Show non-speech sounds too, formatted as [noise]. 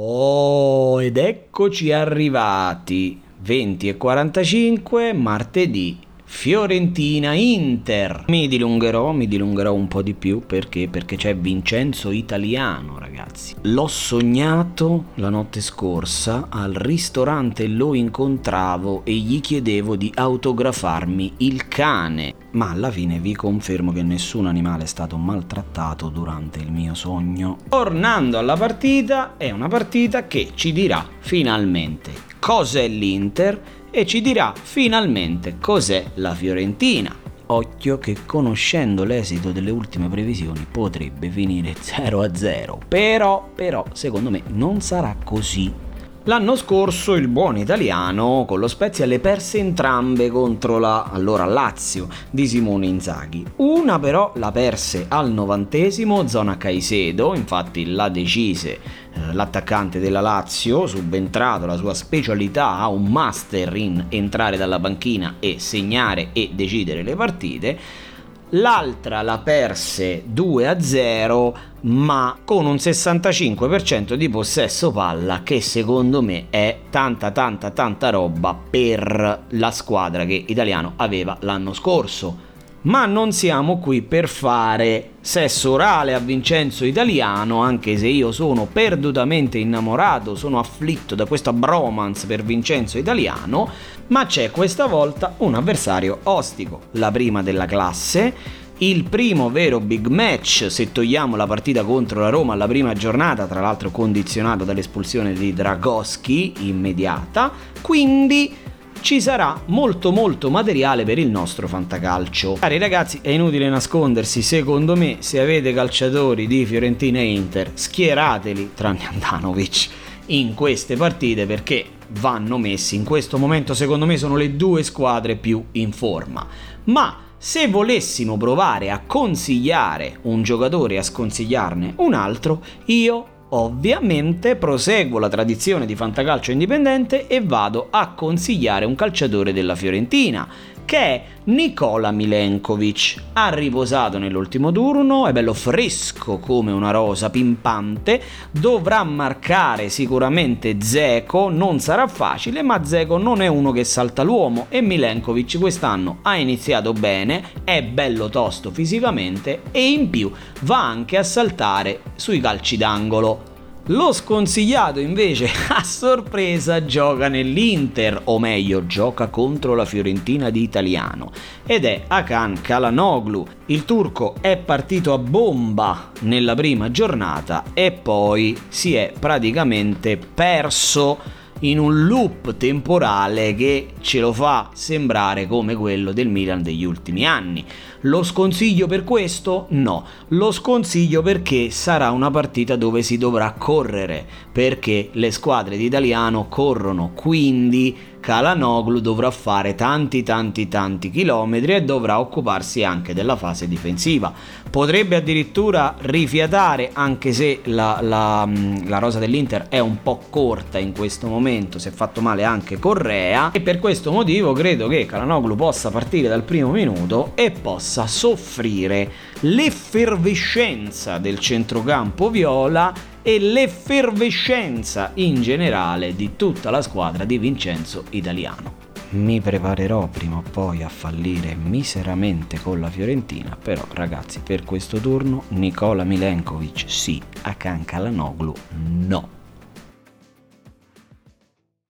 Oh, ed eccoci arrivati. 20 e 45, martedì Fiorentina Inter. Mi dilungherò, mi dilungherò un po' di più perché? Perché c'è Vincenzo Italiano, ragazzi. L'ho sognato la notte scorsa al ristorante lo incontravo e gli chiedevo di autografarmi il cane. Ma alla fine vi confermo che nessun animale è stato maltrattato durante il mio sogno. Tornando alla partita, è una partita che ci dirà finalmente cos'è l'Inter e ci dirà finalmente cos'è la Fiorentina. Occhio che conoscendo l'esito delle ultime previsioni potrebbe finire [laughs] 0-0, però, però secondo me non sarà così L'anno scorso il buon italiano con lo Spezia le perse entrambe contro la allora Lazio di Simone Inzaghi. Una però la perse al novantesimo, zona Caicedo, infatti la decise l'attaccante della Lazio, subentrato la sua specialità, ha un master in entrare dalla panchina e segnare e decidere le partite. L'altra la perse 2 a 0 ma con un 65% di possesso palla che secondo me è tanta tanta tanta roba per la squadra che Italiano aveva l'anno scorso ma non siamo qui per fare sesso orale a Vincenzo Italiano, anche se io sono perdutamente innamorato, sono afflitto da questa bromance per Vincenzo Italiano, ma c'è questa volta un avversario ostico, la prima della classe, il primo vero big match se togliamo la partita contro la Roma alla prima giornata, tra l'altro condizionato dall'espulsione di Dragoschi immediata, quindi ci sarà molto molto materiale per il nostro fantacalcio. Cari ragazzi, è inutile nascondersi, secondo me, se avete calciatori di Fiorentina e Inter, schierateli, tranne Andanovic, in queste partite perché vanno messi. In questo momento, secondo me, sono le due squadre più in forma. Ma se volessimo provare a consigliare un giocatore e a sconsigliarne un altro, io Ovviamente proseguo la tradizione di fantacalcio indipendente e vado a consigliare un calciatore della Fiorentina, che è Nicola Milenkovic. Ha riposato nell'ultimo turno, è bello fresco come una rosa pimpante, dovrà marcare sicuramente Zeko, non sarà facile, ma Zeko non è uno che salta l'uomo e Milenkovic quest'anno ha iniziato bene, è bello tosto fisicamente e in più va anche a saltare sui calci d'angolo. Lo sconsigliato invece [laughs] a sorpresa gioca nell'Inter, o meglio gioca contro la Fiorentina di Italiano, ed è Akan Kalanoglu. Il turco è partito a bomba nella prima giornata e poi si è praticamente perso in un loop temporale che ce lo fa sembrare come quello del Milan degli ultimi anni. Lo sconsiglio per questo? No, lo sconsiglio perché sarà una partita dove si dovrà correre, perché le squadre di italiano corrono, quindi Calanoglu dovrà fare tanti tanti tanti chilometri e dovrà occuparsi anche della fase difensiva. Potrebbe addirittura rifiatare, anche se la, la, la rosa dell'Inter è un po' corta in questo momento, si è fatto male anche Correa e per questo motivo credo che Calanoglu possa partire dal primo minuto e possa soffrire l'effervescenza del centrocampo viola e l'effervescenza in generale di tutta la squadra di Vincenzo Italiano. Mi preparerò prima o poi a fallire miseramente con la Fiorentina, però ragazzi per questo turno Nicola Milenkovic sì, a Cancalanoglu no.